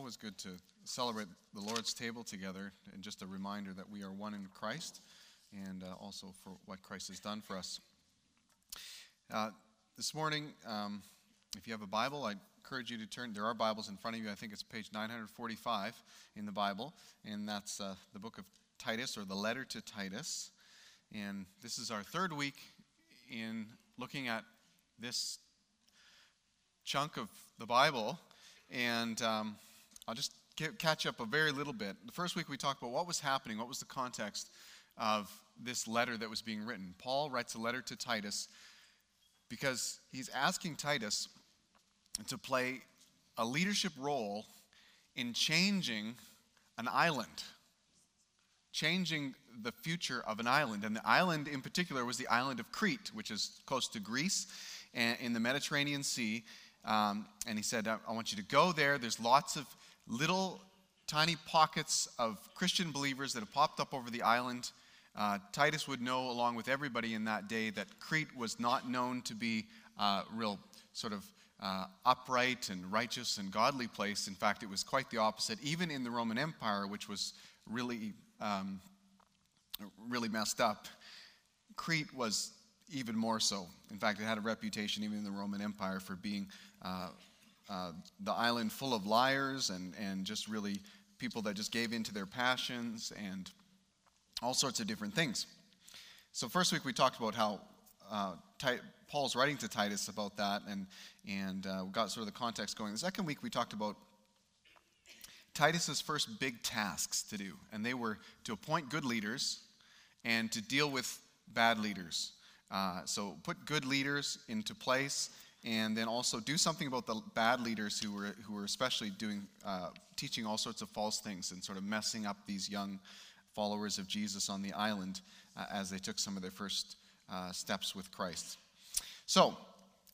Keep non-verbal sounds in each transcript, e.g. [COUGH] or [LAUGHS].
always good to celebrate the Lord's table together, and just a reminder that we are one in Christ, and uh, also for what Christ has done for us. Uh, this morning, um, if you have a Bible, I encourage you to turn. There are Bibles in front of you. I think it's page 945 in the Bible, and that's uh, the book of Titus or the letter to Titus. And this is our third week in looking at this chunk of the Bible and um, I'll just catch up a very little bit. The first week we talked about what was happening, what was the context of this letter that was being written. Paul writes a letter to Titus because he's asking Titus to play a leadership role in changing an island, changing the future of an island. And the island in particular was the island of Crete, which is close to Greece and in the Mediterranean Sea. Um, and he said, I, I want you to go there. There's lots of little tiny pockets of Christian believers that have popped up over the island. Uh, Titus would know, along with everybody in that day, that Crete was not known to be a real sort of uh, upright and righteous and godly place. In fact, it was quite the opposite. Even in the Roman Empire, which was really, um, really messed up, Crete was even more so. In fact, it had a reputation, even in the Roman Empire, for being uh, the island full of liars and, and just really people that just gave in to their passions and all sorts of different things. So, first week we talked about how uh, Paul's writing to Titus about that, and, and uh, we got sort of the context going. The second week we talked about Titus's first big tasks to do, and they were to appoint good leaders and to deal with bad leaders. Uh, so, put good leaders into place and then also do something about the bad leaders who were, who were especially doing, uh, teaching all sorts of false things and sort of messing up these young followers of Jesus on the island uh, as they took some of their first uh, steps with Christ. So,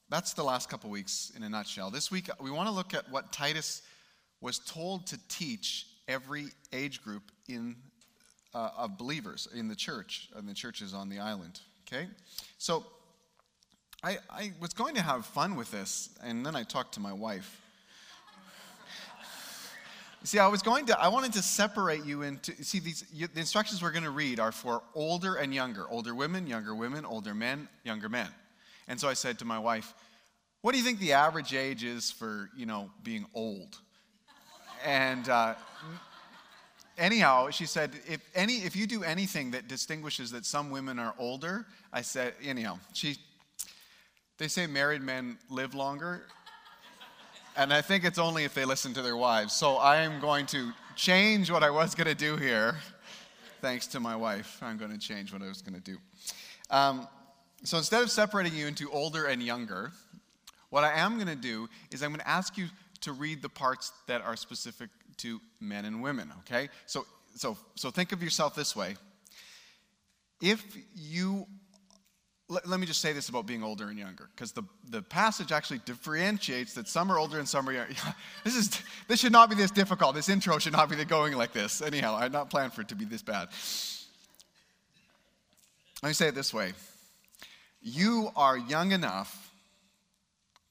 that's the last couple weeks in a nutshell. This week, we want to look at what Titus was told to teach every age group in, uh, of believers in the church, in the churches on the island. Okay? So, I, I was going to have fun with this, and then I talked to my wife. See, I was going to, I wanted to separate you into, see, these, you, the instructions we're going to read are for older and younger, older women, younger women, older men, younger men. And so I said to my wife, what do you think the average age is for, you know, being old? And uh, anyhow, she said, if, any, if you do anything that distinguishes that some women are older, I said, anyhow, she, they say married men live longer, and I think it's only if they listen to their wives. So I am going to change what I was going to do here. Thanks to my wife, I'm going to change what I was going to do. Um, so instead of separating you into older and younger, what I am going to do is I'm going to ask you to read the parts that are specific to men and women, okay? So, so, so think of yourself this way. If you let, let me just say this about being older and younger, because the, the passage actually differentiates that some are older and some are younger. [LAUGHS] this, is, this should not be this difficult. This intro should not be going like this. Anyhow, I had not planned for it to be this bad. Let me say it this way You are young enough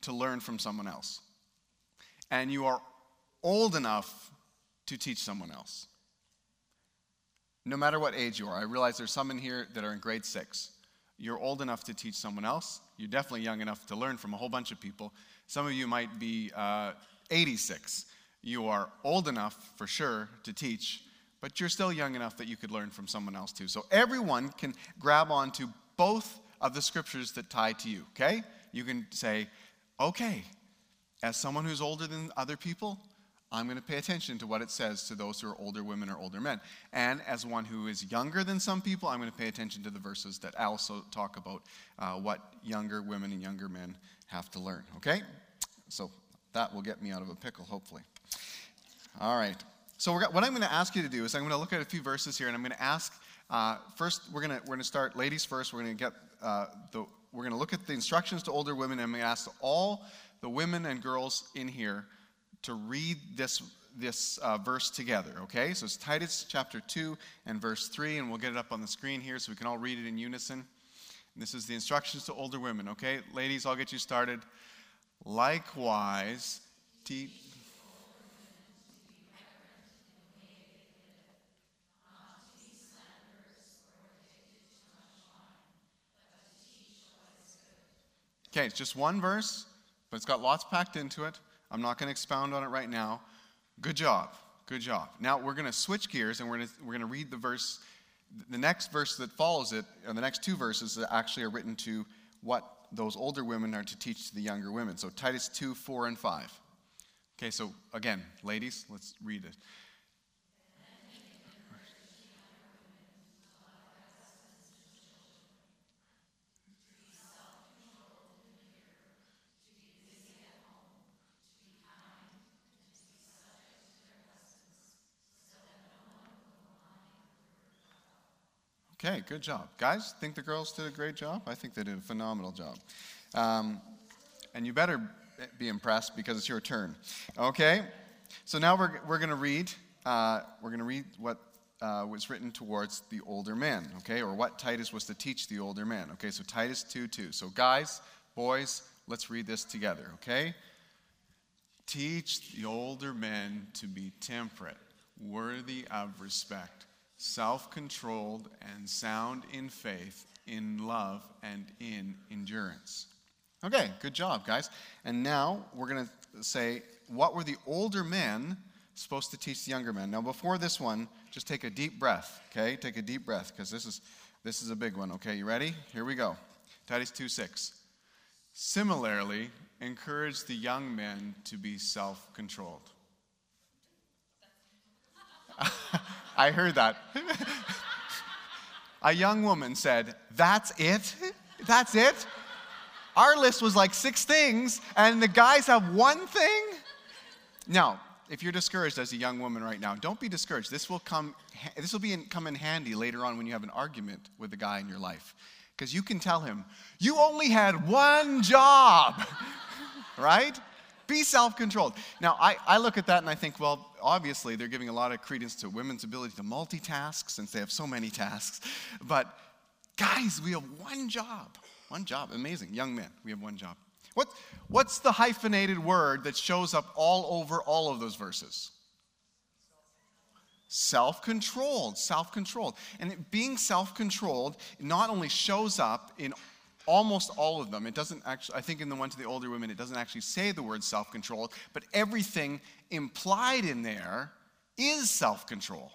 to learn from someone else, and you are old enough to teach someone else. No matter what age you are. I realize there's some in here that are in grade six. You're old enough to teach someone else. You're definitely young enough to learn from a whole bunch of people. Some of you might be uh, 86. You are old enough for sure to teach, but you're still young enough that you could learn from someone else too. So everyone can grab onto both of the scriptures that tie to you, okay? You can say, okay, as someone who's older than other people, I'm going to pay attention to what it says to those who are older women or older men. And as one who is younger than some people, I'm going to pay attention to the verses that also talk about uh, what younger women and younger men have to learn. Okay? So that will get me out of a pickle, hopefully. All right. So what I'm going to ask you to do is I'm going to look at a few verses here, and I'm going to ask. Uh, first, we're going to we're going to start ladies first. We're going to get uh, the we're going to look at the instructions to older women, and I'm going to ask all the women and girls in here to read this, this uh, verse together, okay? So it's Titus chapter 2 and verse 3, and we'll get it up on the screen here so we can all read it in unison. This is the instructions to older women, okay? Ladies, I'll get you started. Likewise, teach. Okay, it's just one verse, but it's got lots packed into it. I'm not going to expound on it right now. Good job. Good job. Now we're going to switch gears and we're going to, we're going to read the verse. The next verse that follows it, or the next two verses, that actually are written to what those older women are to teach to the younger women. So Titus 2, 4, and 5. Okay, so again, ladies, let's read it. Okay, good job. Guys, think the girls did a great job? I think they did a phenomenal job. Um, and you better be impressed because it's your turn. Okay? So now we're, we're going to read. Uh, we're going to read what uh, was written towards the older men, okay, or what Titus was to teach the older men. Okay, so Titus 2 2. So, guys, boys, let's read this together, okay? Teach the older men to be temperate, worthy of respect self controlled, and sound in faith, in love, and in endurance. Okay, good job, guys. And now we're going to say, what were the older men supposed to teach the younger men? Now, before this one, just take a deep breath, okay? Take a deep breath, because this is, this is a big one, okay? You ready? Here we go. Titus 2 6. Similarly, encourage the young men to be self controlled. [LAUGHS] I heard that. [LAUGHS] a young woman said, That's it? That's it? Our list was like six things, and the guys have one thing? Now, if you're discouraged as a young woman right now, don't be discouraged. This will come, this will be in, come in handy later on when you have an argument with a guy in your life. Because you can tell him, you only had one job, [LAUGHS] right? Be self controlled. Now, I, I look at that and I think, well, obviously they're giving a lot of credence to women's ability to multitask since they have so many tasks. But guys, we have one job. One job. Amazing. Young men, we have one job. What, what's the hyphenated word that shows up all over all of those verses? Self controlled, self controlled. And being self controlled not only shows up in almost all of them. It doesn't actually, I think in the one to the older women, it doesn't actually say the word self control, but everything implied in there is self control.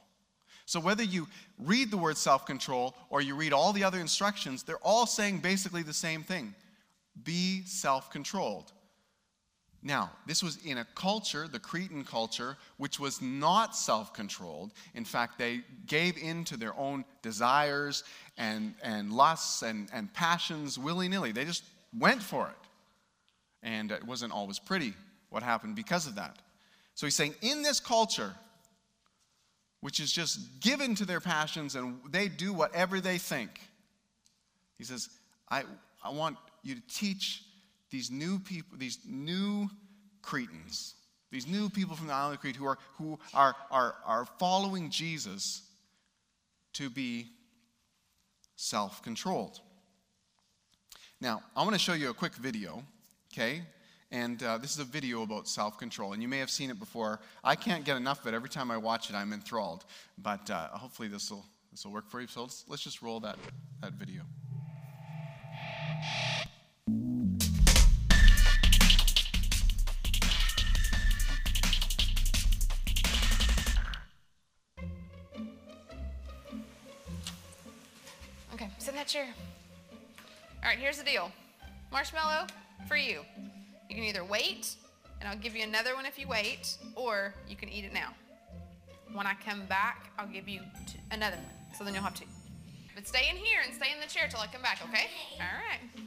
So whether you read the word self control or you read all the other instructions, they're all saying basically the same thing be self controlled. Now, this was in a culture, the Cretan culture, which was not self controlled. In fact, they gave in to their own desires and, and lusts and, and passions willy nilly. They just went for it. And it wasn't always pretty what happened because of that. So he's saying, in this culture, which is just given to their passions and they do whatever they think, he says, I, I want you to teach these new people, these new Cretans, these new people from the island of Crete who are, who are, are, are following Jesus to be self controlled. Now, I want to show you a quick video, okay? And uh, this is a video about self control. And you may have seen it before. I can't get enough of it. Every time I watch it, I'm enthralled. But uh, hopefully, this will this will work for you. So let's, let's just roll that, that video. All right, here's the deal marshmallow for you. You can either wait, and I'll give you another one if you wait, or you can eat it now. When I come back, I'll give you another one. So then you'll have two. But stay in here and stay in the chair till I come back, okay? All right.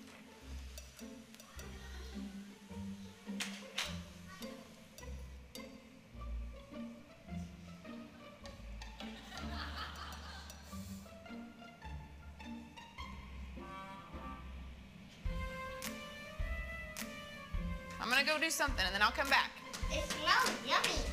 Go do something and then I'll come back. It smells yummy.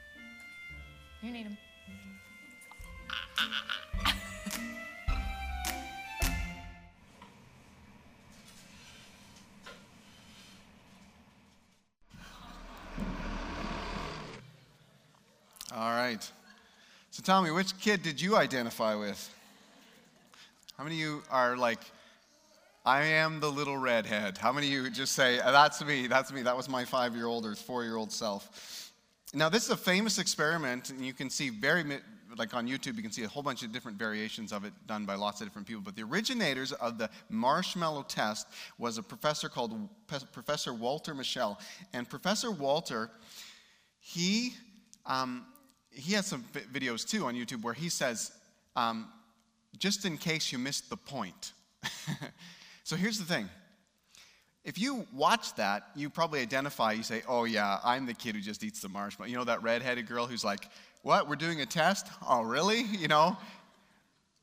You need them. All right. So tell me, which kid did you identify with? How many of you are like, I am the little redhead? How many of you just say, that's me, that's me, that was my five year old or four year old self? Now, this is a famous experiment, and you can see very, like on YouTube, you can see a whole bunch of different variations of it done by lots of different people. But the originators of the marshmallow test was a professor called Professor Walter Mischel. And Professor Walter, he, um, he has some vi- videos too on YouTube where he says, um, just in case you missed the point. [LAUGHS] so here's the thing if you watch that, you probably identify, you say, oh yeah, I'm the kid who just eats the marshmallow. You know that redheaded girl who's like, what, we're doing a test? Oh, really? You know?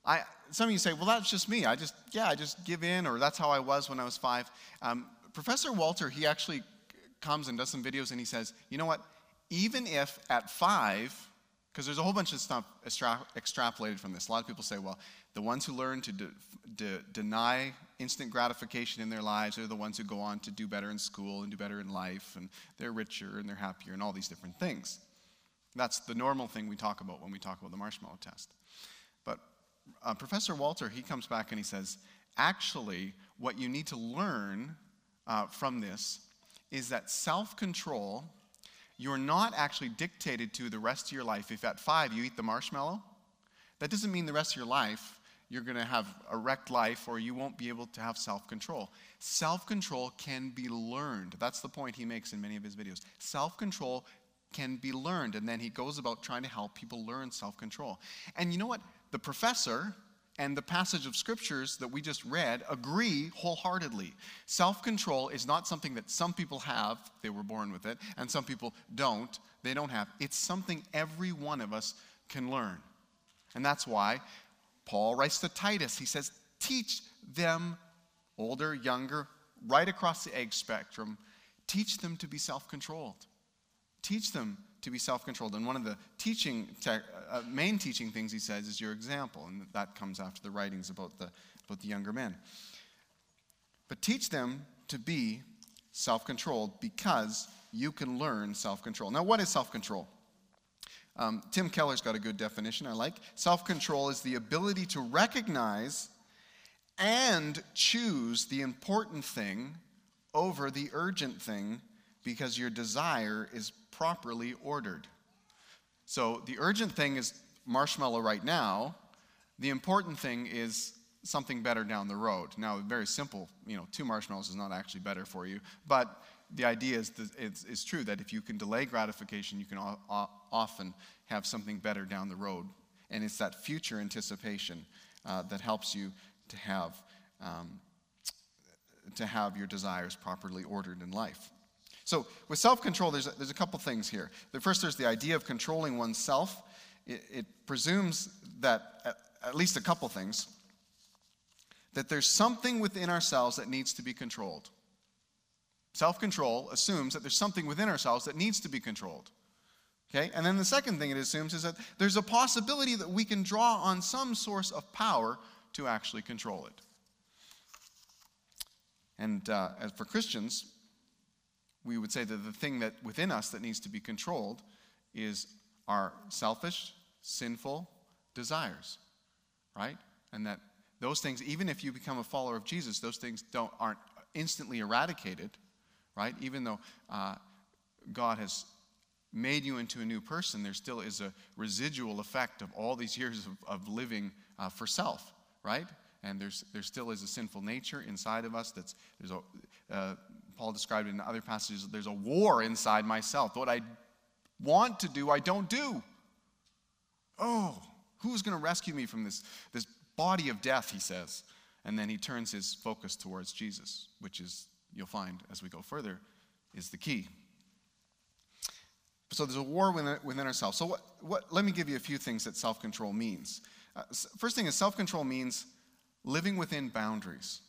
I, some of you say, well, that's just me. I just, yeah, I just give in, or that's how I was when I was five. Um, Professor Walter, he actually comes and does some videos and he says, you know what? Even if at five, because there's a whole bunch of stuff extra- extrapolated from this. A lot of people say, well, the ones who learn to de- de- deny instant gratification in their lives are the ones who go on to do better in school and do better in life, and they're richer and they're happier and all these different things. That's the normal thing we talk about when we talk about the marshmallow test. But uh, Professor Walter, he comes back and he says, actually, what you need to learn uh, from this is that self control, you're not actually dictated to the rest of your life. If at five you eat the marshmallow, that doesn't mean the rest of your life you're going to have a wrecked life or you won't be able to have self control. Self control can be learned. That's the point he makes in many of his videos. Self control can be learned. And then he goes about trying to help people learn self control. And you know what? The professor and the passage of scriptures that we just read agree wholeheartedly. Self control is not something that some people have, they were born with it, and some people don't, they don't have. It's something every one of us can learn. And that's why Paul writes to Titus, he says, Teach them, older, younger, right across the age spectrum, teach them to be self controlled. Teach them to be self controlled. And one of the teaching, te- uh, main teaching things he says is your example. And that comes after the writings about the, about the younger men. But teach them to be self controlled because you can learn self control. Now, what is self control? Um, Tim Keller's got a good definition I like. Self control is the ability to recognize and choose the important thing over the urgent thing because your desire is properly ordered. So the urgent thing is marshmallow right now. The important thing is something better down the road. Now, very simple, you know, two marshmallows is not actually better for you, but the idea is, that it's, it's true that if you can delay gratification, you can o- often have something better down the road. And it's that future anticipation uh, that helps you to have, um, to have your desires properly ordered in life. So, with self control, there's a, there's a couple things here. The first, there's the idea of controlling oneself. It, it presumes that, at, at least a couple things, that there's something within ourselves that needs to be controlled. Self control assumes that there's something within ourselves that needs to be controlled. Okay? And then the second thing it assumes is that there's a possibility that we can draw on some source of power to actually control it. And uh, as for Christians, we would say that the thing that within us that needs to be controlled is our selfish, sinful desires, right? And that those things, even if you become a follower of Jesus, those things don't aren't instantly eradicated, right? Even though uh, God has made you into a new person, there still is a residual effect of all these years of, of living uh, for self, right? And there's, there still is a sinful nature inside of us. That's, there's a, uh, Paul described in other passages, there's a war inside myself. What I want to do, I don't do. Oh, who's going to rescue me from this, this body of death, he says. And then he turns his focus towards Jesus, which is, you'll find as we go further, is the key. So there's a war within, within ourselves. So what, what, let me give you a few things that self-control means. Uh, first thing is self-control means living within boundaries.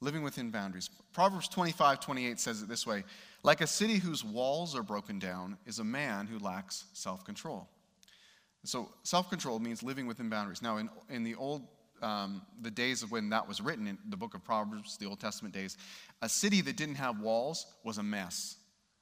Living within boundaries. Proverbs 25, 28 says it this way Like a city whose walls are broken down is a man who lacks self-control. So self-control means living within boundaries. Now, in, in the old um, the days of when that was written in the book of Proverbs, the Old Testament days, a city that didn't have walls was a mess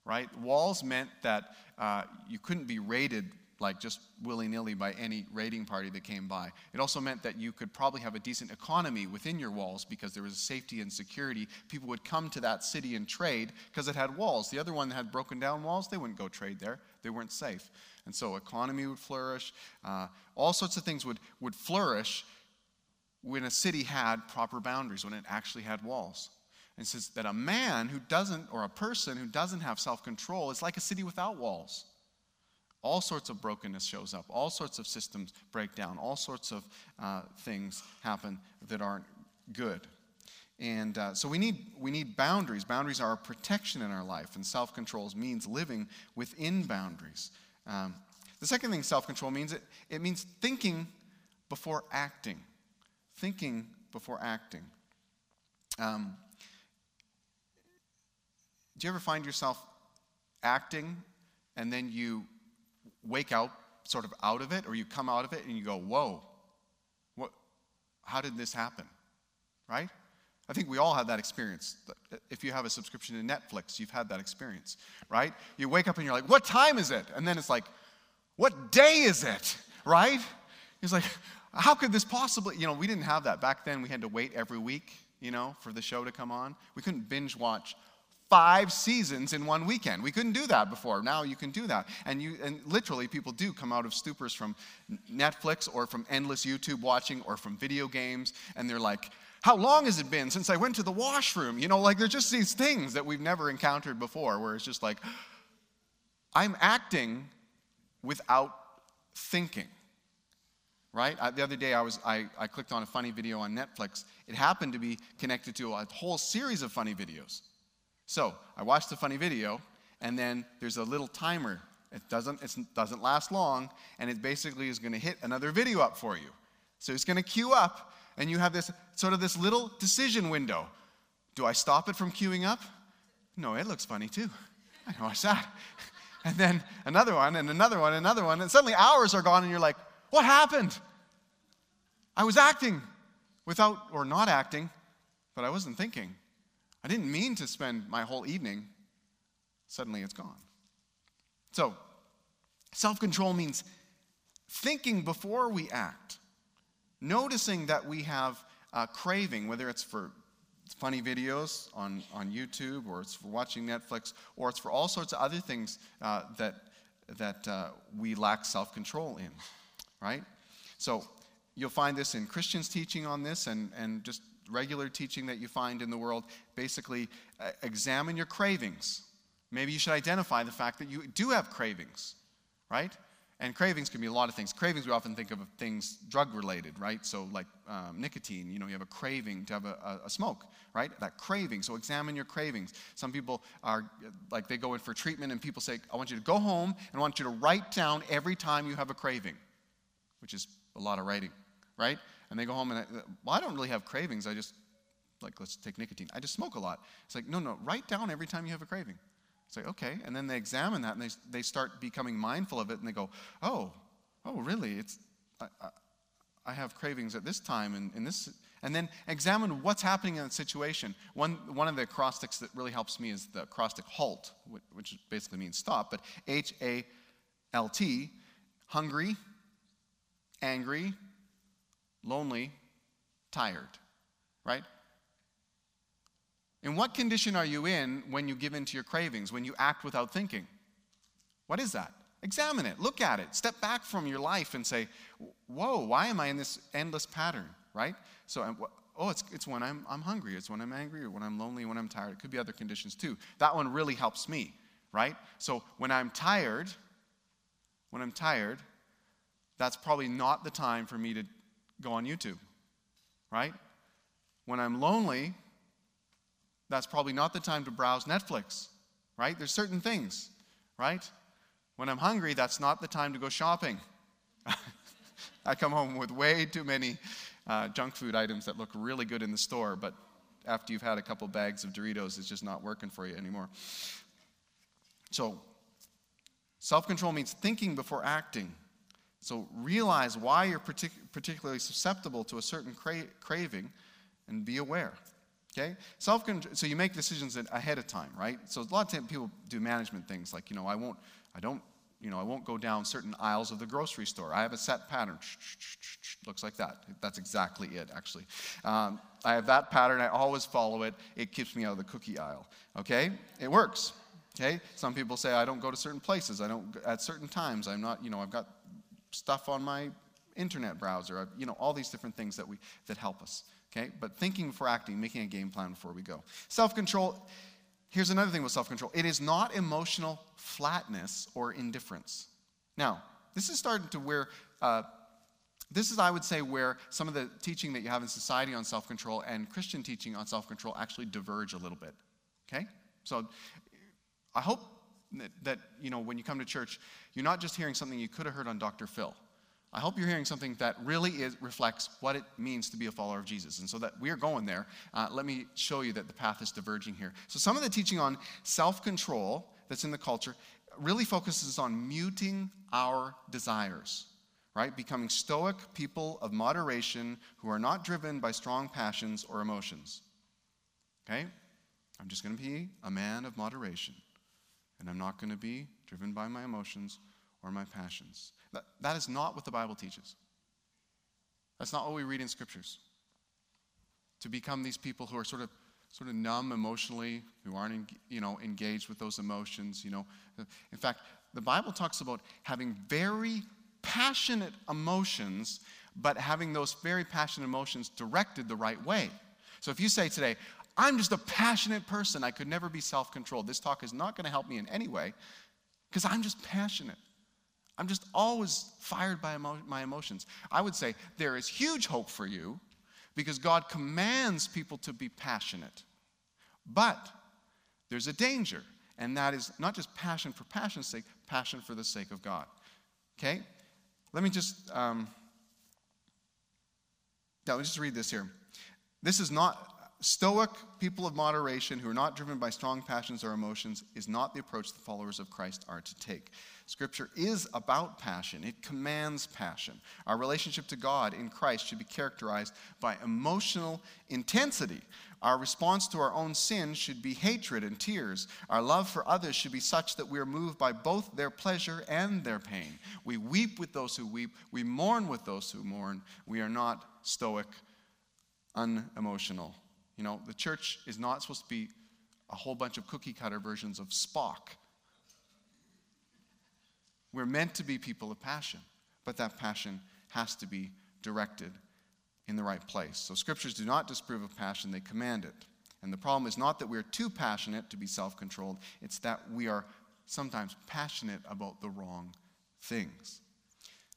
right? Walls meant that uh, you couldn't be raided like just willy nilly by any raiding party that came by. It also meant that you could probably have a decent economy within your walls because there was safety and security. People would come to that city and trade because it had walls. The other one that had broken down walls, they wouldn't go trade there, they weren't safe. And so economy would flourish. Uh, all sorts of things would, would flourish when a city had proper boundaries, when it actually had walls. And says that a man who doesn't, or a person who doesn't have self control, is like a city without walls. All sorts of brokenness shows up, all sorts of systems break down, all sorts of uh, things happen that aren't good. And uh, so we need, we need boundaries. Boundaries are a protection in our life, and self control means living within boundaries. Um, the second thing self control means, it, it means thinking before acting. Thinking before acting. Um, do you ever find yourself acting and then you wake out sort of out of it or you come out of it and you go, whoa, what, how did this happen? Right? I think we all have that experience. If you have a subscription to Netflix, you've had that experience, right? You wake up and you're like, what time is it? And then it's like, what day is it? Right? It's like, how could this possibly, you know, we didn't have that. Back then, we had to wait every week, you know, for the show to come on. We couldn't binge watch five seasons in one weekend. We couldn't do that before. Now you can do that. And you and literally people do come out of stupors from Netflix or from endless YouTube watching or from video games and they're like, "How long has it been since I went to the washroom?" You know, like there's just these things that we've never encountered before where it's just like I'm acting without thinking. Right? The other day I was I, I clicked on a funny video on Netflix. It happened to be connected to a whole series of funny videos. So I watched the funny video, and then there's a little timer. It doesn't, it doesn't last long, and it basically is going to hit another video up for you. So it's going to queue up, and you have this sort of this little decision window. Do I stop it from queuing up? No, it looks funny too. I can watch that. [LAUGHS] And then another one, and another one, another one, and suddenly hours are gone, and you're like, what happened? I was acting without, or not acting, but I wasn't thinking. I didn't mean to spend my whole evening. Suddenly it's gone. So, self control means thinking before we act, noticing that we have a craving, whether it's for funny videos on, on YouTube, or it's for watching Netflix, or it's for all sorts of other things uh, that, that uh, we lack self control in, right? So, you'll find this in Christians' teaching on this and, and just regular teaching that you find in the world, basically uh, examine your cravings. Maybe you should identify the fact that you do have cravings, right? And cravings can be a lot of things. Cravings, we often think of things drug related, right? So, like um, nicotine, you know, you have a craving to have a, a, a, smoke, right? That craving. So, examine your cravings. Some people are like, they go in for treatment, and people say, I want you to go home and I want you to write down every time you have a craving, which is a lot of writing, right? And they go home and, I, well, I don't really have cravings. I just, like, let's take nicotine. I just smoke a lot. It's like, no, no, write down every time you have a craving. It's like, okay. And then they examine that and they, they start becoming mindful of it and they go, oh, oh, really? It's, I, I, I have cravings at this time and in this. And then examine what's happening in that situation. One, one of the acrostics that really helps me is the acrostic HALT, which basically means stop, but H A L T, hungry, angry, lonely, tired, right? In what condition are you in when you give in to your cravings, when you act without thinking? What is that? Examine it, look at it, step back from your life and say, Whoa, why am I in this endless pattern, right? So, oh, it's, it's when I'm, I'm hungry, it's when I'm angry, or when I'm lonely, when I'm tired. It could be other conditions too. That one really helps me, right? So, when I'm tired, when I'm tired, that's probably not the time for me to go on YouTube, right? When I'm lonely, that's probably not the time to browse Netflix, right? There's certain things, right? When I'm hungry, that's not the time to go shopping. [LAUGHS] I come home with way too many uh, junk food items that look really good in the store, but after you've had a couple bags of Doritos, it's just not working for you anymore. So, self control means thinking before acting. So, realize why you're partic- particularly susceptible to a certain cra- craving and be aware. Okay? Self control, so you make decisions ahead of time, right? So a lot of times people do management things like, you know, I won't, I don't, you know, I won't go down certain aisles of the grocery store. I have a set pattern. Looks like that. That's exactly it, actually. Um, I have that pattern. I always follow it. It keeps me out of the cookie aisle. Okay? It works. Okay? Some people say I don't go to certain places. I don't at certain times. I'm not, you know, I've got stuff on my internet browser. you know, all these different things that we that help us. Okay? But thinking before acting, making a game plan before we go. Self control, here's another thing with self control it is not emotional flatness or indifference. Now, this is starting to where, uh, this is, I would say, where some of the teaching that you have in society on self control and Christian teaching on self control actually diverge a little bit. Okay? So I hope that, that, you know, when you come to church, you're not just hearing something you could have heard on Dr. Phil. I hope you're hearing something that really is, reflects what it means to be a follower of Jesus. And so that we're going there, uh, let me show you that the path is diverging here. So, some of the teaching on self control that's in the culture really focuses on muting our desires, right? Becoming stoic people of moderation who are not driven by strong passions or emotions. Okay? I'm just going to be a man of moderation, and I'm not going to be driven by my emotions or my passions. That, that is not what the Bible teaches. That's not what we read in scriptures. To become these people who are sort of sort of numb emotionally, who aren't you know engaged with those emotions, you know. In fact, the Bible talks about having very passionate emotions, but having those very passionate emotions directed the right way. So if you say today, I'm just a passionate person, I could never be self-controlled. This talk is not going to help me in any way because I'm just passionate. I'm just always fired by emo- my emotions. I would say there is huge hope for you because God commands people to be passionate. But there's a danger, and that is not just passion for passion's sake, passion for the sake of God. Okay? Let me just um, now, let me just read this here. This is not stoic people of moderation who are not driven by strong passions or emotions is not the approach the followers of Christ are to take. Scripture is about passion, it commands passion. Our relationship to God in Christ should be characterized by emotional intensity. Our response to our own sin should be hatred and tears. Our love for others should be such that we are moved by both their pleasure and their pain. We weep with those who weep, we mourn with those who mourn. We are not stoic, unemotional you know, the church is not supposed to be a whole bunch of cookie cutter versions of Spock. We're meant to be people of passion, but that passion has to be directed in the right place. So, scriptures do not disapprove of passion, they command it. And the problem is not that we're too passionate to be self controlled, it's that we are sometimes passionate about the wrong things.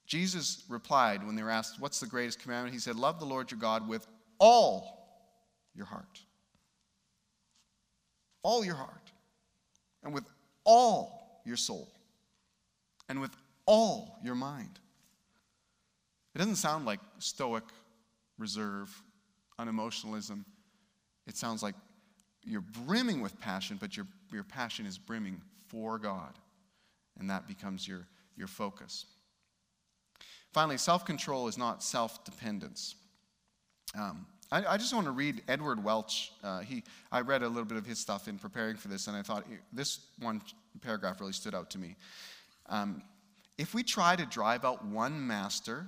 Jesus replied when they were asked, What's the greatest commandment? He said, Love the Lord your God with all your heart. All your heart. And with all your soul. And with all your mind. It doesn't sound like stoic reserve, unemotionalism. It sounds like you're brimming with passion, but your, your passion is brimming for God. And that becomes your, your focus. Finally, self control is not self dependence. Um, I, I, just want to read Edward Welch. Uh, he, I read a little bit of his stuff in preparing for this, and I thought this one paragraph really stood out to me. Um, if we try to drive out one master,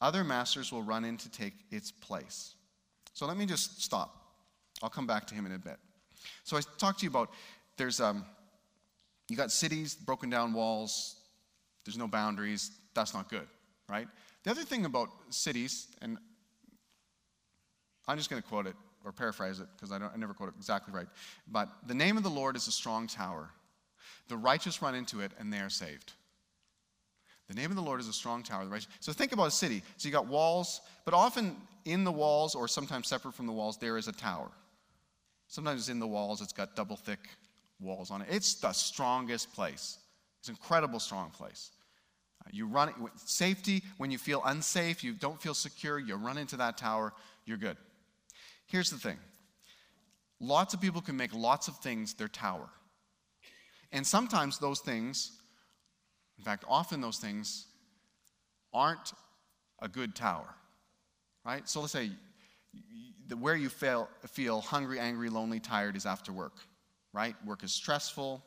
other masters will run in to take its place. So let me just stop. I'll come back to him in a bit. So I talked to you about there's um, you got cities, broken down walls, there's no boundaries, that's not good, right? The other thing about cities, and I'm just going to quote it or paraphrase it because I, I never quote it exactly right, but the name of the Lord is a strong tower. The righteous run into it and they are saved. The name of the Lord is a strong tower. So think about a city. So you got walls, but often in the walls or sometimes separate from the walls, there is a tower. Sometimes in the walls, it's got double thick walls on it. It's the strongest place. It's an incredible strong place. Uh, you run safety when you feel unsafe, you don't feel secure, you run into that tower, you're good. Here's the thing. Lots of people can make lots of things their tower. And sometimes those things, in fact, often those things aren't a good tower. Right? So let's say where you feel, feel hungry, angry, lonely, tired is after work. Right? Work is stressful.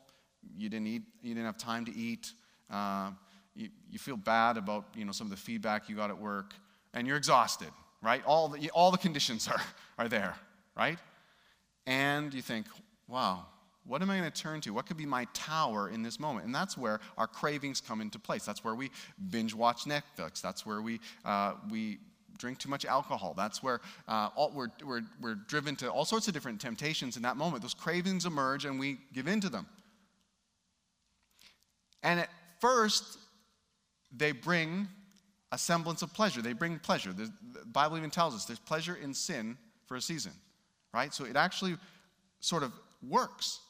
You didn't eat. You didn't have time to eat. Uh, you, you feel bad about you know, some of the feedback you got at work, and you're exhausted, right? All the, all the conditions are, [LAUGHS] are there, right? And you think, wow, what am I going to turn to? What could be my tower in this moment? And that's where our cravings come into place. That's where we binge watch Netflix. That's where we, uh, we drink too much alcohol. That's where uh, all, we're, we're, we're driven to all sorts of different temptations in that moment. Those cravings emerge and we give in to them. And at first, they bring a semblance of pleasure. They bring pleasure. The, Bible even tells us there's pleasure in sin for a season, right? So it actually sort of works.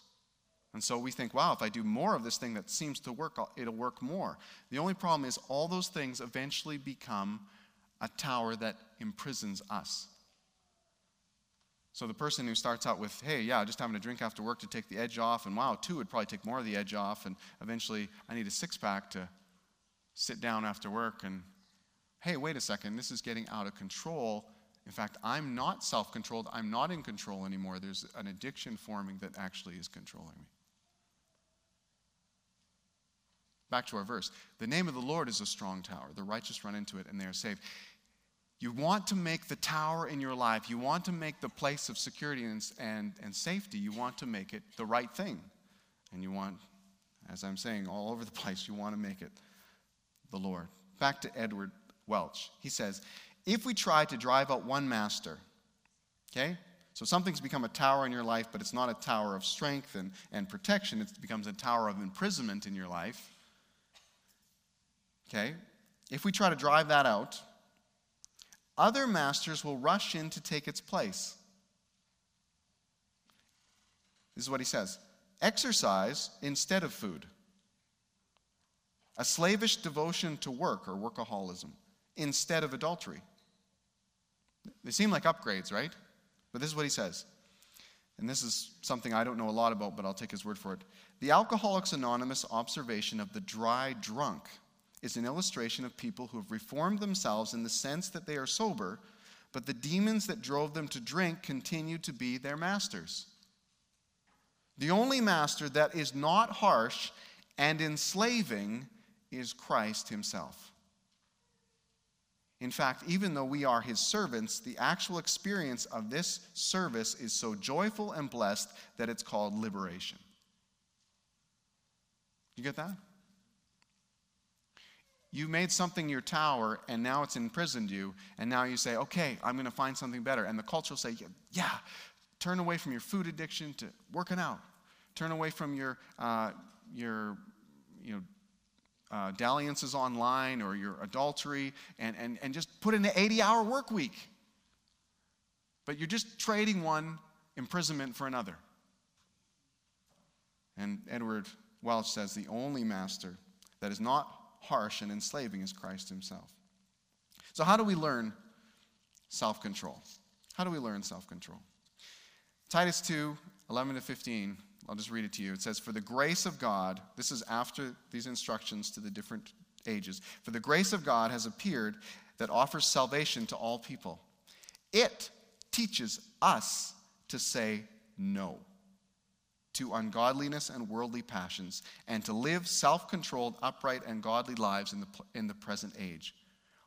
And so we think, wow, if I do more of this thing that seems to work, it'll work more. The only problem is all those things eventually become a tower that imprisons us. So the person who starts out with, hey, yeah, just having a drink after work to take the edge off, and wow, two would probably take more of the edge off, and eventually I need a six pack to sit down after work and, hey, wait a second, this is getting out of control. In fact, I'm not self controlled. I'm not in control anymore. There's an addiction forming that actually is controlling me. Back to our verse. The name of the Lord is a strong tower. The righteous run into it and they are saved. You want to make the tower in your life, you want to make the place of security and, and, and safety, you want to make it the right thing. And you want, as I'm saying, all over the [LAUGHS] place, you want to make it the Lord. Back to Edward Welch. He says, if we try to drive out one master, okay? So something's become a tower in your life, but it's not a tower of strength and, and protection. It becomes a tower of imprisonment in your life. Okay? If we try to drive that out, other masters will rush in to take its place. This is what he says exercise instead of food a slavish devotion to work or workaholism instead of adultery. They seem like upgrades, right? But this is what he says. And this is something I don't know a lot about, but I'll take his word for it. The Alcoholics Anonymous observation of the dry drunk is an illustration of people who have reformed themselves in the sense that they are sober, but the demons that drove them to drink continue to be their masters. The only master that is not harsh and enslaving is Christ Himself. In fact, even though we are His servants, the actual experience of this service is so joyful and blessed that it's called liberation. You get that? You made something your tower, and now it's imprisoned you, and now you say, okay, I'm going to find something better. And the culture will say, yeah, turn away from your food addiction to working out. Turn away from your, uh, your you know, uh, dalliances online or your adultery and, and, and just put in an 80 hour work week. But you're just trading one imprisonment for another. And Edward Welch says the only master that is not harsh and enslaving is Christ himself. So, how do we learn self control? How do we learn self control? Titus 2 11 to 15, I'll just read it to you. It says, For the grace of God, this is after these instructions to the different ages, for the grace of God has appeared that offers salvation to all people. It teaches us to say no to ungodliness and worldly passions, and to live self controlled, upright, and godly lives in the, in the present age,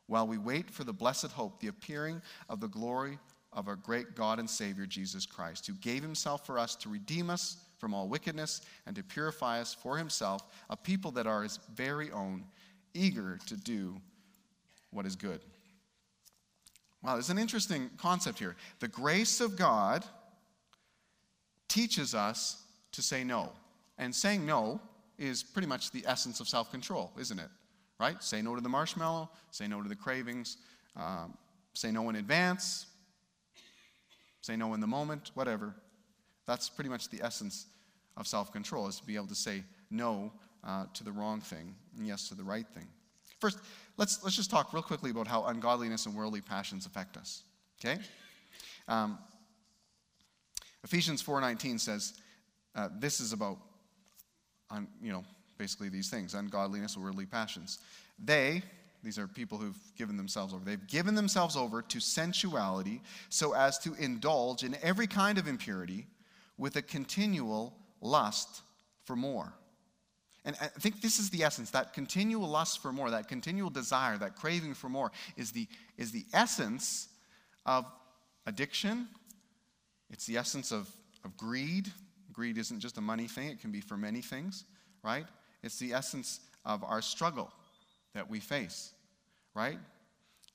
while we wait for the blessed hope, the appearing of the glory of our great God and Savior, Jesus Christ, who gave himself for us to redeem us from all wickedness and to purify us for himself, a people that are his very own, eager to do what is good. Wow, there's an interesting concept here. The grace of God teaches us to say no. And saying no is pretty much the essence of self control, isn't it? Right? Say no to the marshmallow, say no to the cravings, um, say no in advance, say no in the moment, whatever. That's pretty much the essence of self control, is to be able to say no uh, to the wrong thing and yes to the right thing. First, let's, let's just talk real quickly about how ungodliness and worldly passions affect us. Okay? Um, Ephesians 4.19 says, uh, this is about, you know, basically these things ungodliness, and worldly passions. They, these are people who've given themselves over, they've given themselves over to sensuality so as to indulge in every kind of impurity with a continual lust for more. And I think this is the essence that continual lust for more, that continual desire, that craving for more is the, is the essence of addiction. It's the essence of, of greed, Greed isn't just a money thing, it can be for many things, right? It's the essence of our struggle that we face, right?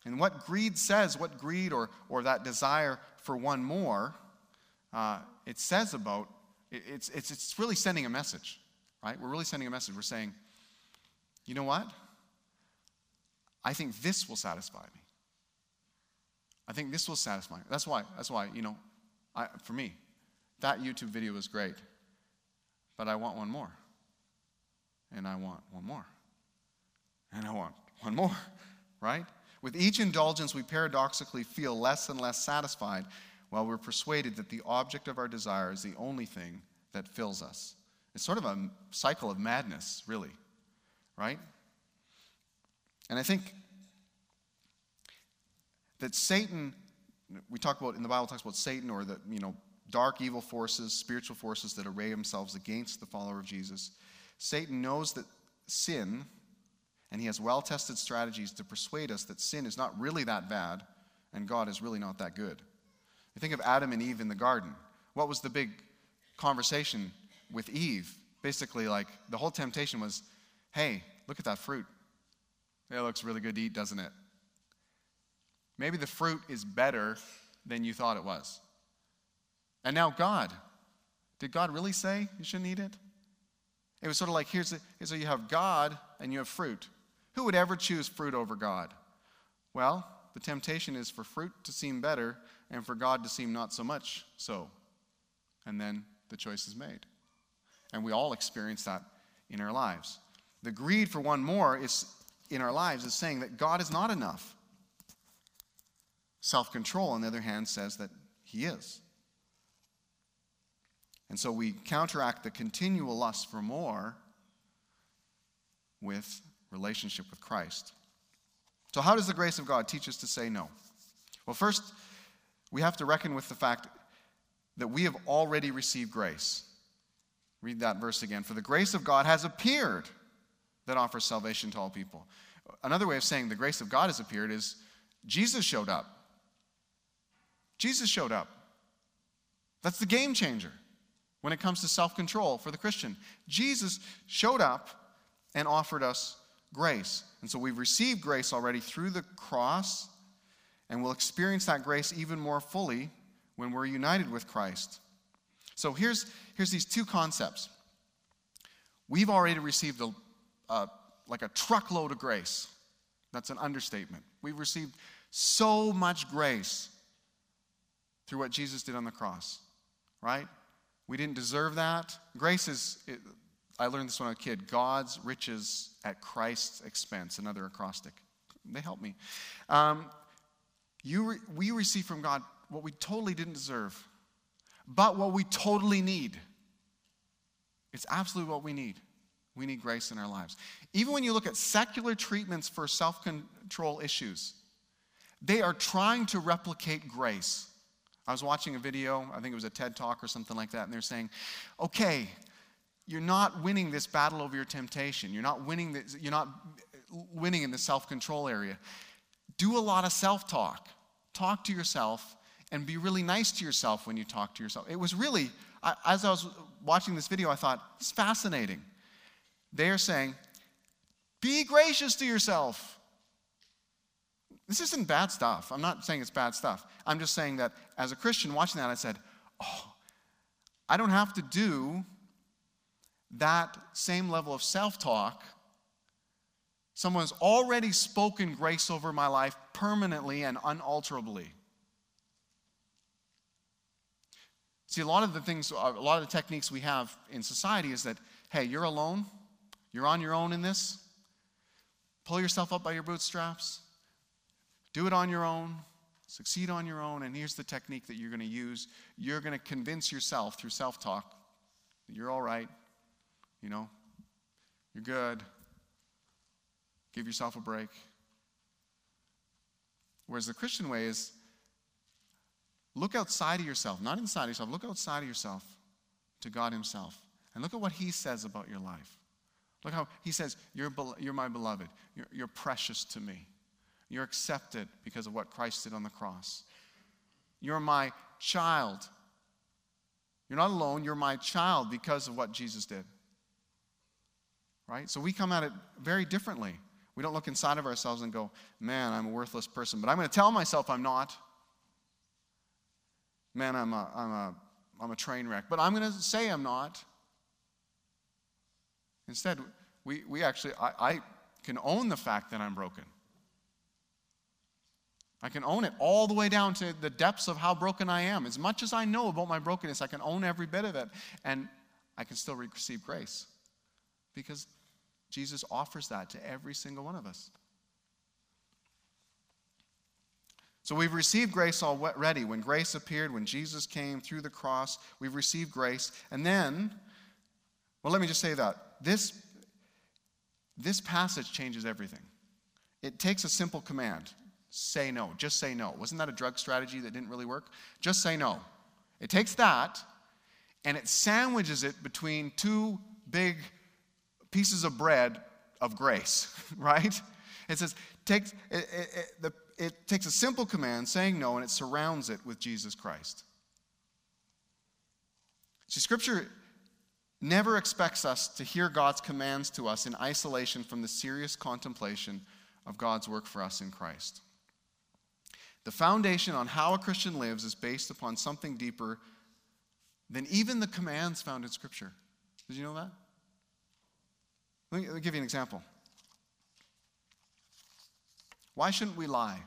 And what greed says, what greed or, or that desire for one more, uh, it says about, it's, it's, it's really sending a message, right? We're really sending a message. We're saying, you know what? I think this will satisfy me. I think this will satisfy me. That's why, that's why, you know, I, for me, that YouTube video was great, but I want one more. And I want one more. And I want one more, [LAUGHS] right? With each indulgence, we paradoxically feel less and less satisfied while we're persuaded that the object of our desire is the only thing that fills us. It's sort of a cycle of madness, really, right? And I think that Satan, we talk about in the Bible talks about Satan or the, you know, dark evil forces, spiritual forces that array themselves against the follower of Jesus. Satan knows that sin, and he has well tested strategies to persuade us that sin is not really that bad and God is really not that good. You think of Adam and Eve in the garden. What was the big conversation with Eve? Basically, like the whole temptation was hey, look at that fruit. It looks really good to eat, doesn't it? Maybe the fruit is better than you thought it was. And now God. Did God really say you shouldn't eat it? It was sort of like here's, here's a, you have God and you have fruit. Who would ever choose fruit over God? Well, the temptation is for fruit to seem better and for God to seem not so much so. And then the choice is made. And we all experience that in our lives. The greed for one more is in our lives is saying that God is not enough. Self control, on the other hand, says that He is. And so we counteract the continual lust for more with relationship with Christ. So, how does the grace of God teach us to say no? Well, first, we have to reckon with the fact that we have already received grace. Read that verse again. For the grace of God has appeared that offers salvation to all people. Another way of saying the grace of God has appeared is Jesus showed up. Jesus showed up. That's the game changer when it comes to self control for the Christian. Jesus showed up and offered us grace. And so we've received grace already through the cross, and we'll experience that grace even more fully when we're united with Christ. So here's, here's these two concepts. We've already received a, a, like a truckload of grace. That's an understatement. We've received so much grace through what Jesus did on the cross, right? We didn't deserve that. Grace is, it, I learned this when I was a kid God's riches at Christ's expense, another acrostic. They help me. Um, you re, we receive from God what we totally didn't deserve, but what we totally need. It's absolutely what we need. We need grace in our lives. Even when you look at secular treatments for self control issues, they are trying to replicate grace. I was watching a video, I think it was a TED talk or something like that, and they're saying, okay, you're not winning this battle over your temptation. You're not winning, this, you're not winning in the self control area. Do a lot of self talk. Talk to yourself and be really nice to yourself when you talk to yourself. It was really, as I was watching this video, I thought, it's fascinating. They are saying, be gracious to yourself. This isn't bad stuff. I'm not saying it's bad stuff. I'm just saying that as a Christian watching that, I said, oh, I don't have to do that same level of self talk. Someone's already spoken grace over my life permanently and unalterably. See, a lot of the things, a lot of the techniques we have in society is that, hey, you're alone, you're on your own in this. Pull yourself up by your bootstraps, do it on your own, succeed on your own, and here's the technique that you're going to use. You're going to convince yourself through self talk that you're all right, you know, you're good. Give yourself a break. Whereas the Christian way is look outside of yourself, not inside of yourself, look outside of yourself to God Himself. And look at what He says about your life. Look how He says, You're, you're my beloved, you're, you're precious to me. You're accepted because of what Christ did on the cross. You're my child. You're not alone, you're my child because of what Jesus did right? So we come at it very differently. We don't look inside of ourselves and go, man, I'm a worthless person. But I'm going to tell myself I'm not. Man, I'm a, I'm a, I'm a train wreck. But I'm going to say I'm not. Instead, we, we actually, I, I can own the fact that I'm broken. I can own it all the way down to the depths of how broken I am. As much as I know about my brokenness, I can own every bit of it. And I can still receive grace because Jesus offers that to every single one of us. So we've received grace already. When grace appeared, when Jesus came through the cross, we've received grace. And then, well, let me just say that this, this passage changes everything. It takes a simple command say no. Just say no. Wasn't that a drug strategy that didn't really work? Just say no. It takes that and it sandwiches it between two big pieces of bread of grace, [LAUGHS] right? It says, takes, it, it, it, it takes a simple command, saying no, and it surrounds it with Jesus Christ. See, Scripture never expects us to hear God's commands to us in isolation from the serious contemplation of God's work for us in Christ. The foundation on how a Christian lives is based upon something deeper than even the commands found in Scripture. Did you know that? Let me, let me give you an example. Why shouldn't we lie?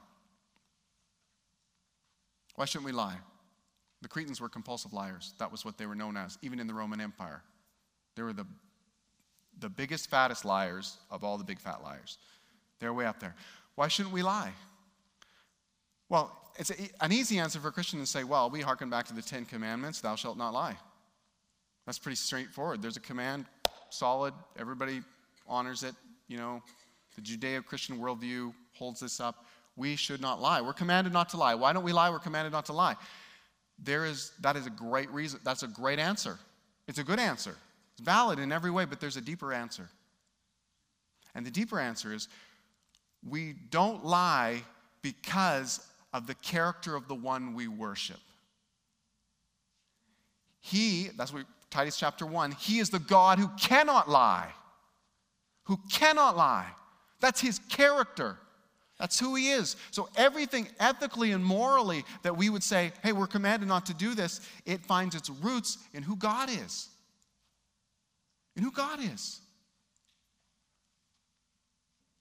Why shouldn't we lie? The Cretans were compulsive liars. That was what they were known as, even in the Roman Empire. They were the, the biggest, fattest liars of all the big fat liars. They're way up there. Why shouldn't we lie? Well, it's a, an easy answer for a Christian to say, well, we hearken back to the Ten Commandments, thou shalt not lie. That's pretty straightforward. There's a command, solid, everybody honors it. You know, the Judeo Christian worldview holds this up. We should not lie. We're commanded not to lie. Why don't we lie? We're commanded not to lie. There is, that is a great reason. That's a great answer. It's a good answer. It's valid in every way, but there's a deeper answer. And the deeper answer is we don't lie because of the character of the one we worship. He, that's what Titus chapter 1, he is the God who cannot lie who cannot lie. That's his character. That's who he is. So, everything ethically and morally that we would say, hey, we're commanded not to do this, it finds its roots in who God is. In who God is.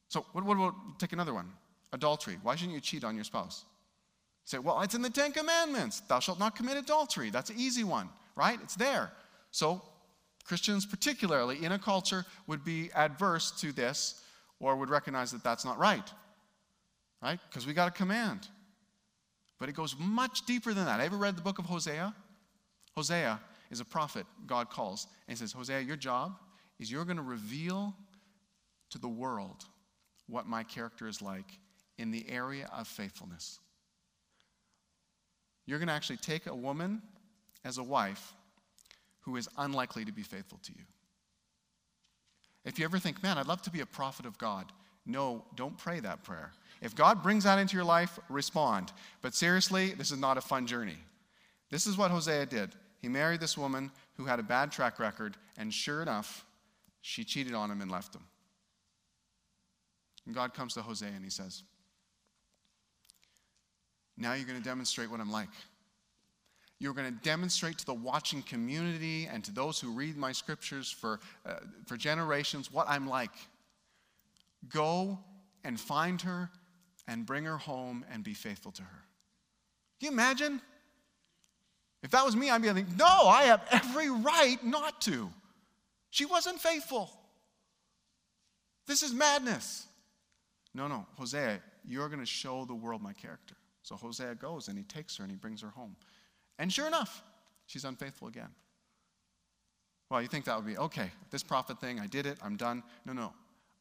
So, what, what about, take another one adultery. Why shouldn't you cheat on your spouse? You say, well, it's in the Ten Commandments. Thou shalt not commit adultery. That's an easy one, right? It's there. So, Christians, particularly in a culture, would be adverse to this or would recognize that that's not right, right? Because we got a command. But it goes much deeper than that. Have you ever read the book of Hosea? Hosea is a prophet God calls. And says, Hosea, your job is you're going to reveal to the world what my character is like in the area of faithfulness. You're going to actually take a woman as a wife who is unlikely to be faithful to you. If you ever think, man, I'd love to be a prophet of God, no, don't pray that prayer. If God brings that into your life, respond. But seriously, this is not a fun journey. This is what Hosea did. He married this woman who had a bad track record, and sure enough, she cheated on him and left him. And God comes to Hosea and he says, Now you're going to demonstrate what I'm like. You're going to demonstrate to the watching community and to those who read my scriptures for, uh, for generations what I'm like. Go and find her and bring her home and be faithful to her. Can you imagine? If that was me, I'd be like, no, I have every right not to. She wasn't faithful. This is madness. No, no, Hosea, you're going to show the world my character. So Hosea goes and he takes her and he brings her home. And sure enough, she's unfaithful again. Well, you think that would be okay, this prophet thing, I did it, I'm done. No, no.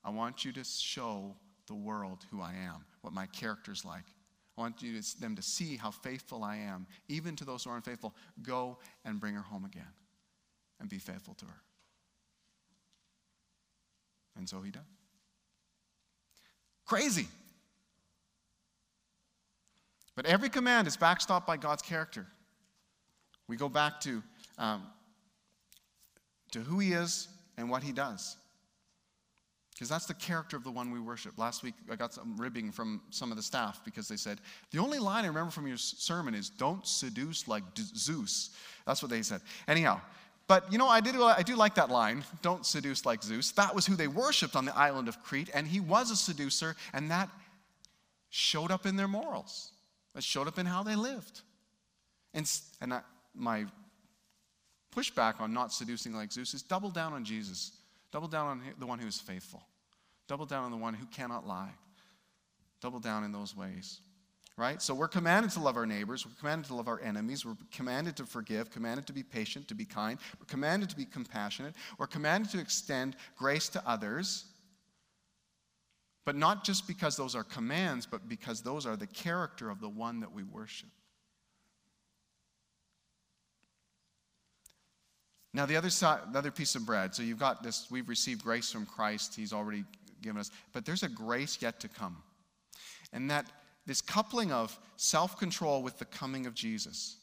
I want you to show the world who I am, what my character's like. I want you to, them to see how faithful I am, even to those who are unfaithful. Go and bring her home again and be faithful to her. And so he does. Crazy. But every command is backstopped by God's character. We go back to, um, to who he is and what he does. Because that's the character of the one we worship. Last week, I got some ribbing from some of the staff because they said, The only line I remember from your sermon is, Don't seduce like Zeus. That's what they said. Anyhow, but you know, I, did, I do like that line, Don't seduce like Zeus. That was who they worshiped on the island of Crete, and he was a seducer, and that showed up in their morals. That showed up in how they lived. And, and I, my pushback on not seducing like Zeus is double down on Jesus. Double down on the one who is faithful. Double down on the one who cannot lie. Double down in those ways. Right? So we're commanded to love our neighbors. We're commanded to love our enemies. We're commanded to forgive, commanded to be patient, to be kind. We're commanded to be compassionate. We're commanded to extend grace to others. But not just because those are commands, but because those are the character of the one that we worship. Now, the other side, the other piece of bread. So you've got this, we've received grace from Christ. He's already given us, but there's a grace yet to come. And that this coupling of self-control with the coming of Jesus.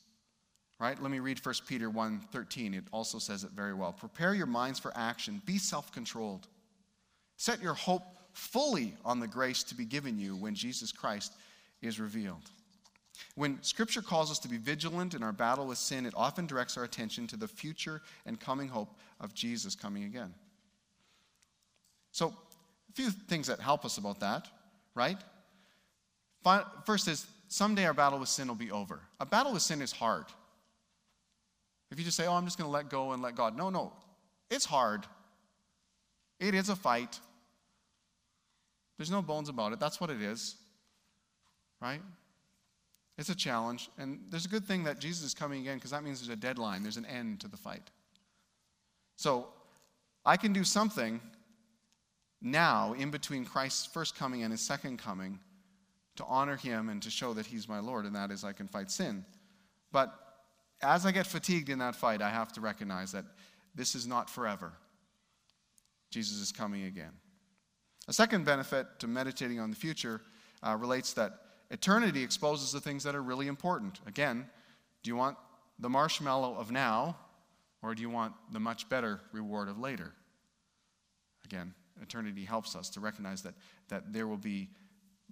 Right? Let me read 1 Peter 1 13. It also says it very well. Prepare your minds for action. Be self controlled. Set your hope fully on the grace to be given you when Jesus Christ is revealed. When Scripture calls us to be vigilant in our battle with sin, it often directs our attention to the future and coming hope of Jesus coming again. So, a few things that help us about that, right? First is someday our battle with sin will be over. A battle with sin is hard. If you just say, oh, I'm just going to let go and let God. No, no. It's hard. It is a fight. There's no bones about it. That's what it is. Right? It's a challenge. And there's a good thing that Jesus is coming again because that means there's a deadline, there's an end to the fight. So I can do something now in between Christ's first coming and his second coming to honor him and to show that he's my Lord, and that is I can fight sin. But as I get fatigued in that fight, I have to recognize that this is not forever. Jesus is coming again. A second benefit to meditating on the future uh, relates that Eternity exposes the things that are really important. Again, do you want the marshmallow of now, or do you want the much better reward of later? Again, eternity helps us to recognize that, that there will be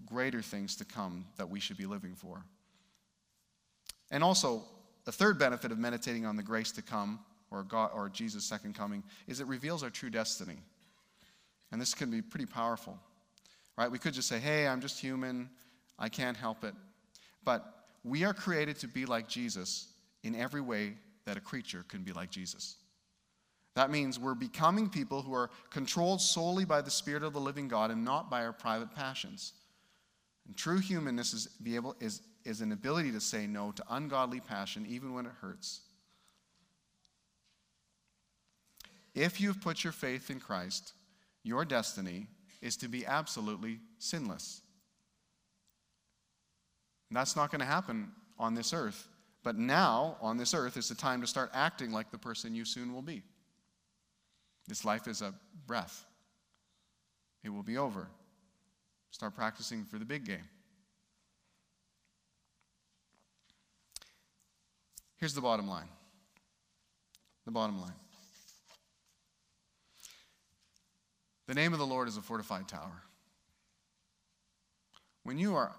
greater things to come that we should be living for. And also, the third benefit of meditating on the grace to come, or, God, or Jesus' second coming, is it reveals our true destiny. And this can be pretty powerful. right? We could just say, hey, I'm just human, I can't help it. But we are created to be like Jesus in every way that a creature can be like Jesus. That means we're becoming people who are controlled solely by the Spirit of the living God and not by our private passions. And true humanness is, be able, is, is an ability to say no to ungodly passion even when it hurts. If you've put your faith in Christ, your destiny is to be absolutely sinless. That's not going to happen on this earth. But now, on this earth, is the time to start acting like the person you soon will be. This life is a breath, it will be over. Start practicing for the big game. Here's the bottom line. The bottom line. The name of the Lord is a fortified tower. When you are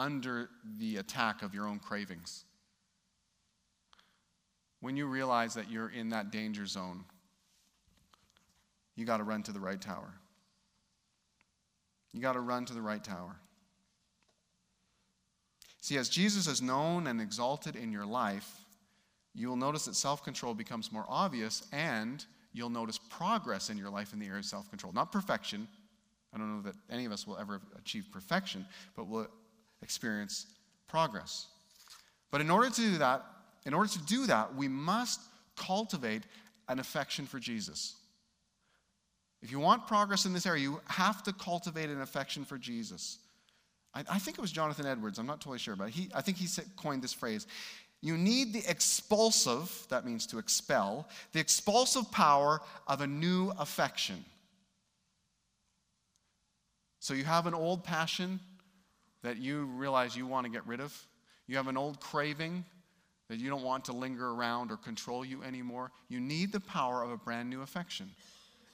under the attack of your own cravings, when you realize that you're in that danger zone, you got to run to the right tower. You got to run to the right tower. See, as Jesus is known and exalted in your life, you will notice that self control becomes more obvious and you'll notice progress in your life in the area of self control. Not perfection. I don't know that any of us will ever achieve perfection, but we'll experience progress. But in order to do that, in order to do that, we must cultivate an affection for Jesus. If you want progress in this area, you have to cultivate an affection for Jesus. I, I think it was Jonathan Edwards, I'm not totally sure, but he, I think he coined this phrase. You need the expulsive, that means to expel, the expulsive power of a new affection. So you have an old passion that you realize you want to get rid of. You have an old craving that you don't want to linger around or control you anymore. You need the power of a brand new affection.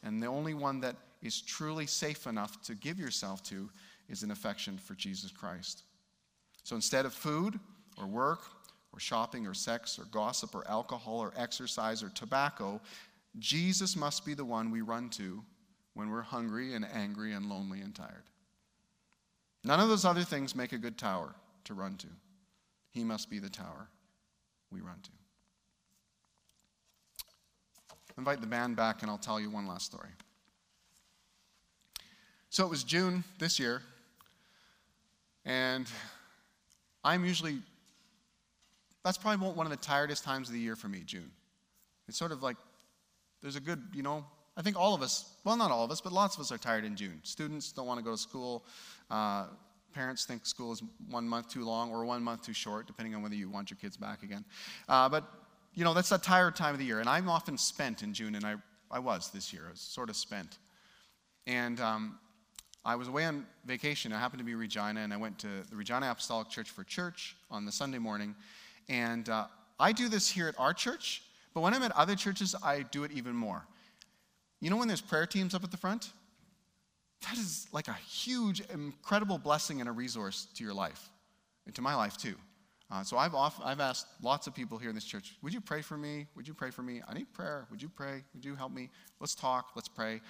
And the only one that is truly safe enough to give yourself to is an affection for Jesus Christ. So instead of food or work or shopping or sex or gossip or alcohol or exercise or tobacco, Jesus must be the one we run to when we're hungry and angry and lonely and tired. None of those other things make a good tower to run to. He must be the tower we run to invite the band back and I'll tell you one last story. So it was June this year, and I'm usually, that's probably one of the tiredest times of the year for me, June. It's sort of like, there's a good, you know, I think all of us, well, not all of us, but lots of us are tired in June. Students don't want to go to school. Uh, parents think school is one month too long or one month too short, depending on whether you want your kids back again. Uh, but you know, that's a tired time of the year. And I'm often spent in June, and I, I was this year. I was sort of spent. And um, I was away on vacation. I happened to be Regina, and I went to the Regina Apostolic Church for church on the Sunday morning. And uh, I do this here at our church, but when I'm at other churches, I do it even more. You know when there's prayer teams up at the front? That is like a huge, incredible blessing and a resource to your life, and to my life too. Uh, so I've, off, I've asked lots of people here in this church, would you pray for me? Would you pray for me? I need prayer. Would you pray? Would you help me? Let's talk. Let's pray.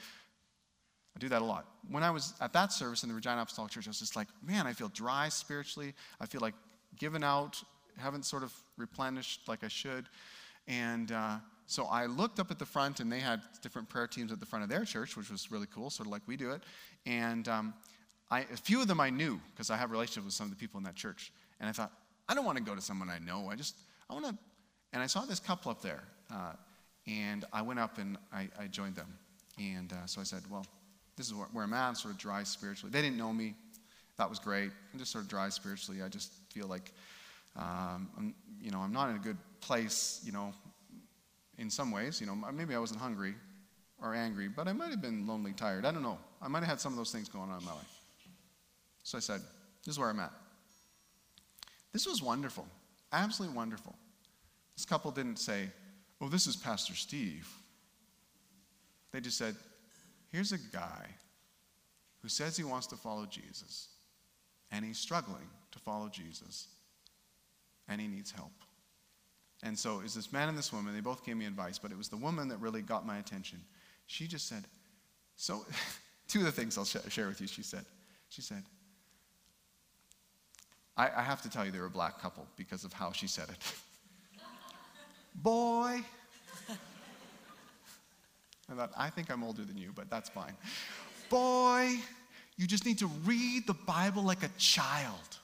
I do that a lot. When I was at that service in the Regina Apostolic Church, I was just like, man, I feel dry spiritually. I feel like given out, haven't sort of replenished like I should. And uh, so I looked up at the front, and they had different prayer teams at the front of their church, which was really cool, sort of like we do it. And um, I, a few of them I knew because I have relationships with some of the people in that church. And I thought, I don't want to go to someone I know. I just, I want to. And I saw this couple up there. Uh, and I went up and I, I joined them. And uh, so I said, well, this is where, where I'm at. I'm sort of dry spiritually. They didn't know me. That was great. I'm just sort of dry spiritually. I just feel like, um, I'm, you know, I'm not in a good place, you know, in some ways. You know, maybe I wasn't hungry or angry, but I might have been lonely, tired. I don't know. I might have had some of those things going on in my life. So I said, this is where I'm at. This was wonderful, absolutely wonderful. This couple didn't say, Oh, this is Pastor Steve. They just said, Here's a guy who says he wants to follow Jesus, and he's struggling to follow Jesus, and he needs help. And so, is this man and this woman, they both gave me advice, but it was the woman that really got my attention. She just said, So, [LAUGHS] two of the things I'll sh- share with you, she said. She said, I, I have to tell you they were a black couple because of how she said it. [LAUGHS] Boy. [LAUGHS] I thought, I think I'm older than you, but that's fine. Boy, you just need to read the Bible like a child.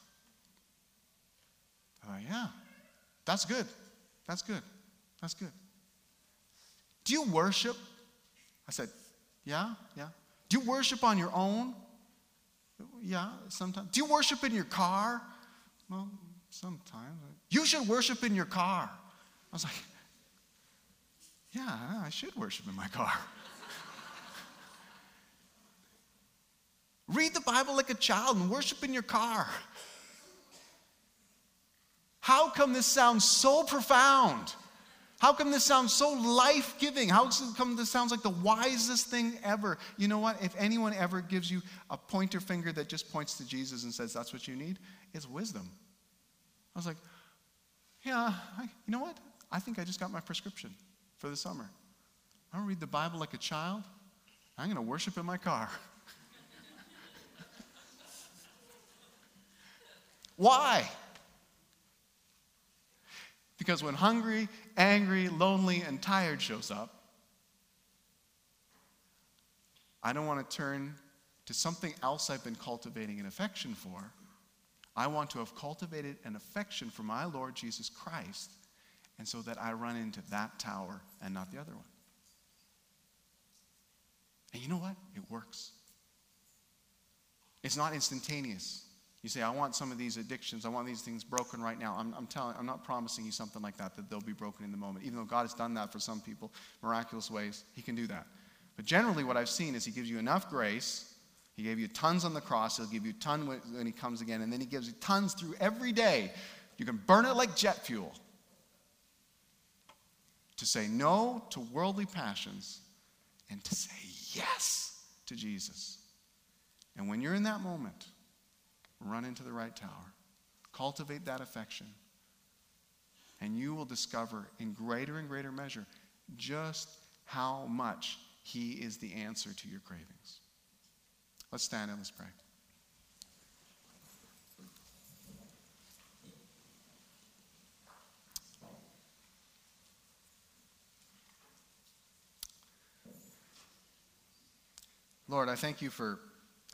I thought, yeah, that's good. That's good. That's good. Do you worship? I said, yeah, yeah. Do you worship on your own? Yeah, sometimes. Do you worship in your car? Well, sometimes. You should worship in your car. I was like, [LAUGHS] yeah, I should worship in my car. [LAUGHS] Read the Bible like a child and worship in your car. How come this sounds so profound? How come this sounds so life giving? How come this sounds like the wisest thing ever? You know what? If anyone ever gives you a pointer finger that just points to Jesus and says that's what you need, it's wisdom. I was like, yeah, I, you know what? I think I just got my prescription for the summer. I'm going to read the Bible like a child. I'm going to worship in my car. [LAUGHS] Why? Because when hungry, angry, lonely, and tired shows up, I don't want to turn to something else I've been cultivating an affection for. I want to have cultivated an affection for my Lord Jesus Christ, and so that I run into that tower and not the other one. And you know what? It works. It's not instantaneous. You say, I want some of these addictions, I want these things broken right now. I'm, I'm telling, I'm not promising you something like that, that they'll be broken in the moment. Even though God has done that for some people, miraculous ways, He can do that. But generally, what I've seen is He gives you enough grace. He gave you tons on the cross. He'll give you ton when He comes again. And then He gives you tons through every day. You can burn it like jet fuel. To say no to worldly passions and to say yes to Jesus. And when you're in that moment, run into the right tower. Cultivate that affection. And you will discover in greater and greater measure just how much He is the answer to your cravings. Let's stand and let's pray. Lord, I thank you for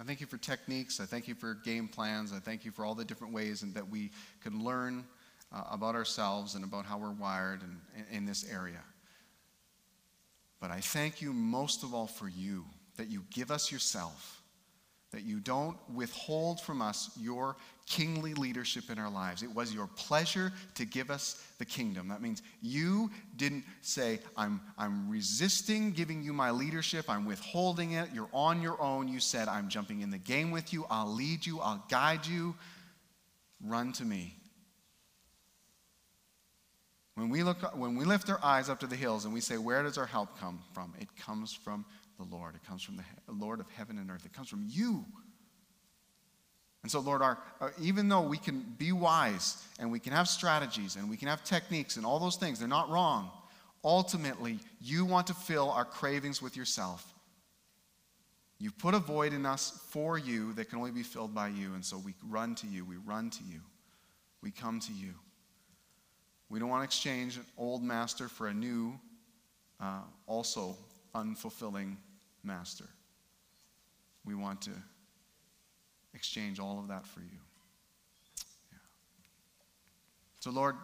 I thank you for techniques. I thank you for game plans. I thank you for all the different ways and that we can learn uh, about ourselves and about how we're wired in, in this area. But I thank you most of all for you, that you give us yourself that you don't withhold from us your kingly leadership in our lives. It was your pleasure to give us the kingdom. That means you didn't say, I'm, I'm resisting giving you my leadership, I'm withholding it, you're on your own. You said, I'm jumping in the game with you, I'll lead you, I'll guide you. Run to me. When we, look, when we lift our eyes up to the hills and we say, Where does our help come from? It comes from the Lord. It comes from the Lord of heaven and earth. It comes from you. And so, Lord, our, our, even though we can be wise and we can have strategies and we can have techniques and all those things, they're not wrong. Ultimately, you want to fill our cravings with yourself. You've put a void in us for you that can only be filled by you. And so we run to you. We run to you. We come to you. We don't want to exchange an old master for a new, uh, also unfulfilling master. We want to exchange all of that for you. Yeah. So, Lord,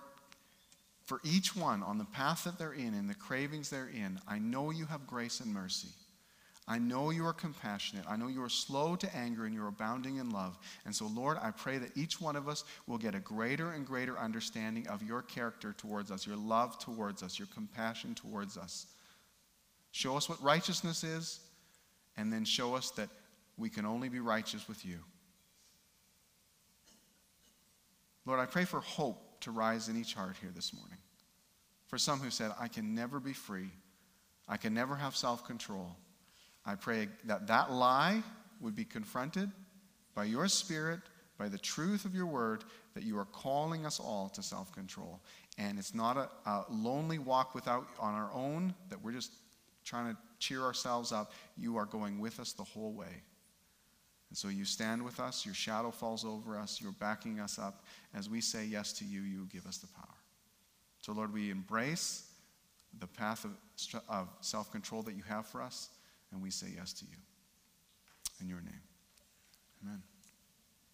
for each one on the path that they're in and the cravings they're in, I know you have grace and mercy. I know you are compassionate. I know you are slow to anger and you're abounding in love. And so, Lord, I pray that each one of us will get a greater and greater understanding of your character towards us, your love towards us, your compassion towards us. Show us what righteousness is, and then show us that we can only be righteous with you. Lord, I pray for hope to rise in each heart here this morning. For some who said, I can never be free, I can never have self control. I pray that that lie would be confronted by your Spirit, by the truth of your word, that you are calling us all to self control. And it's not a, a lonely walk without on our own, that we're just trying to cheer ourselves up. You are going with us the whole way. And so you stand with us, your shadow falls over us, you're backing us up. As we say yes to you, you give us the power. So, Lord, we embrace the path of, of self control that you have for us, and we say yes to you. In your name. Amen.